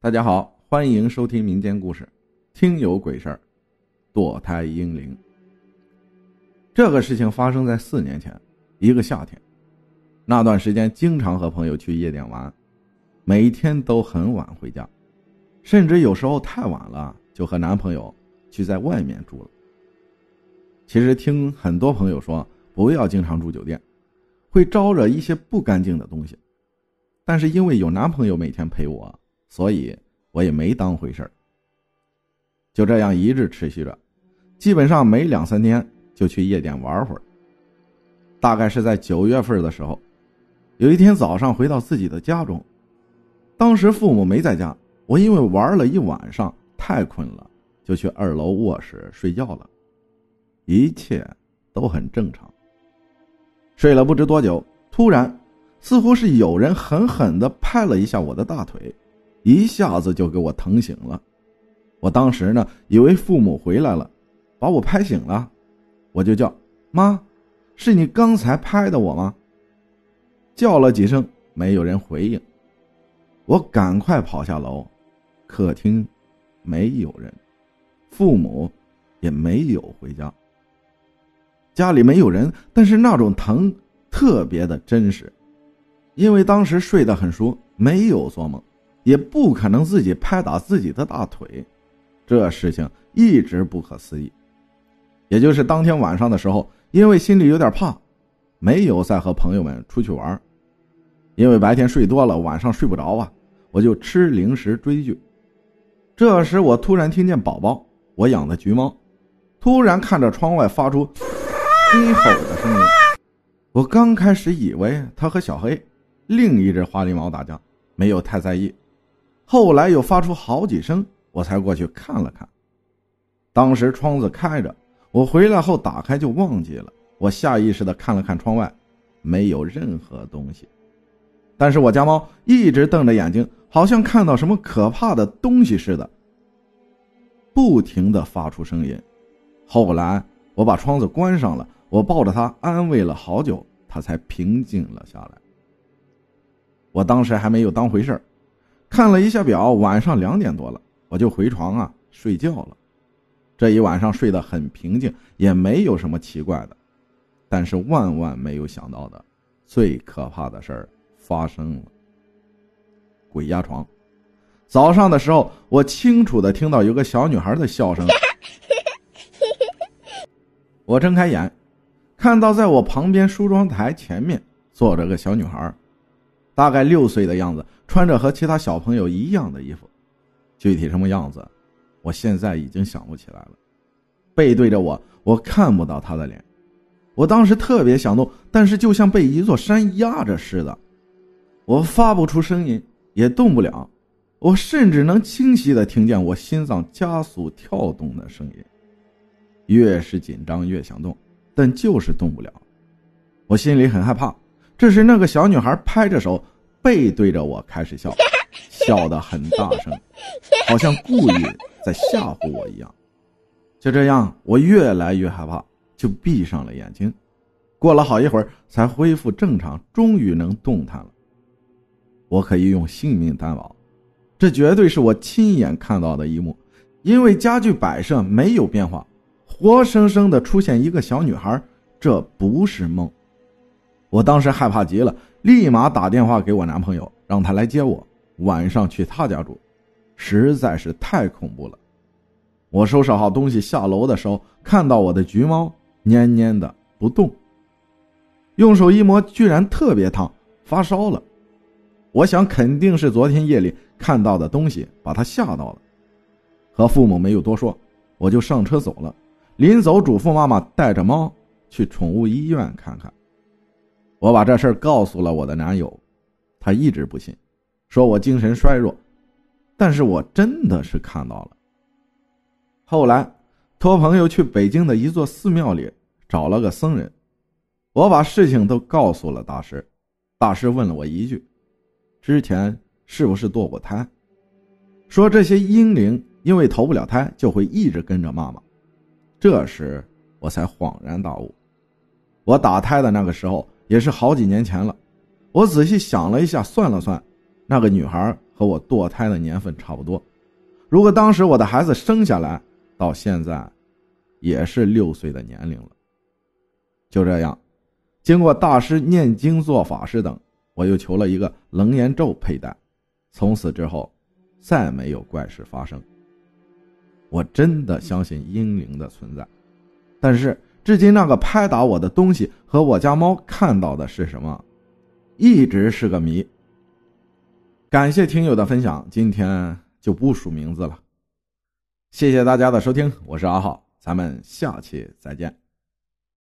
大家好，欢迎收听民间故事，听有鬼事儿，堕胎婴灵。这个事情发生在四年前，一个夏天。那段时间经常和朋友去夜店玩，每天都很晚回家，甚至有时候太晚了就和男朋友去在外面住了。其实听很多朋友说，不要经常住酒店，会招惹一些不干净的东西。但是因为有男朋友每天陪我。所以我也没当回事儿，就这样一直持续着，基本上每两三天就去夜店玩会儿。大概是在九月份的时候，有一天早上回到自己的家中，当时父母没在家，我因为玩了一晚上太困了，就去二楼卧室睡觉了，一切都很正常。睡了不知多久，突然似乎是有人狠狠的拍了一下我的大腿。一下子就给我疼醒了，我当时呢以为父母回来了，把我拍醒了，我就叫妈，是你刚才拍的我吗？叫了几声没有人回应，我赶快跑下楼，客厅没有人，父母也没有回家，家里没有人，但是那种疼特别的真实，因为当时睡得很熟，没有做梦。也不可能自己拍打自己的大腿，这事情一直不可思议。也就是当天晚上的时候，因为心里有点怕，没有再和朋友们出去玩。因为白天睡多了，晚上睡不着啊，我就吃零食追剧。这时我突然听见宝宝，我养的橘猫，突然看着窗外发出低吼的声音。我刚开始以为它和小黑另一只花狸猫打架，没有太在意。后来又发出好几声，我才过去看了看。当时窗子开着，我回来后打开就忘记了。我下意识的看了看窗外，没有任何东西。但是我家猫一直瞪着眼睛，好像看到什么可怕的东西似的，不停的发出声音。后来我把窗子关上了，我抱着它安慰了好久，它才平静了下来。我当时还没有当回事儿。看了一下表，晚上两点多了，我就回床啊睡觉了。这一晚上睡得很平静，也没有什么奇怪的。但是万万没有想到的，最可怕的事儿发生了。鬼压床。早上的时候，我清楚的听到有个小女孩的笑声。我睁开眼，看到在我旁边梳妆台前面坐着个小女孩。大概六岁的样子，穿着和其他小朋友一样的衣服，具体什么样子，我现在已经想不起来了。背对着我，我看不到他的脸。我当时特别想动，但是就像被一座山压着似的，我发不出声音，也动不了。我甚至能清晰的听见我心脏加速跳动的声音。越是紧张越想动，但就是动不了。我心里很害怕。这时，那个小女孩拍着手，背对着我开始笑，笑得很大声，好像故意在吓唬我一样。就这样，我越来越害怕，就闭上了眼睛。过了好一会儿，才恢复正常，终于能动弹了。我可以用性命担保，这绝对是我亲眼看到的一幕，因为家具摆设没有变化，活生生的出现一个小女孩，这不是梦。我当时害怕极了，立马打电话给我男朋友，让他来接我，晚上去他家住，实在是太恐怖了。我收拾好东西下楼的时候，看到我的橘猫蔫蔫的不动，用手一摸，居然特别烫，发烧了。我想肯定是昨天夜里看到的东西把它吓到了，和父母没有多说，我就上车走了。临走，嘱咐妈妈带着猫去宠物医院看看。我把这事儿告诉了我的男友，他一直不信，说我精神衰弱，但是我真的是看到了。后来托朋友去北京的一座寺庙里找了个僧人，我把事情都告诉了大师，大师问了我一句：“之前是不是堕过胎？”说这些婴灵因为投不了胎，就会一直跟着妈妈。这时我才恍然大悟，我打胎的那个时候。也是好几年前了，我仔细想了一下，算了算，那个女孩和我堕胎的年份差不多。如果当时我的孩子生下来，到现在也是六岁的年龄了。就这样，经过大师念经做法事等，我又求了一个楞严咒佩戴。从此之后，再没有怪事发生。我真的相信阴灵的存在，但是至今那个拍打我的东西和我家猫看到的是什么，一直是个谜。感谢听友的分享，今天就不署名字了。谢谢大家的收听，我是阿浩，咱们下期再见。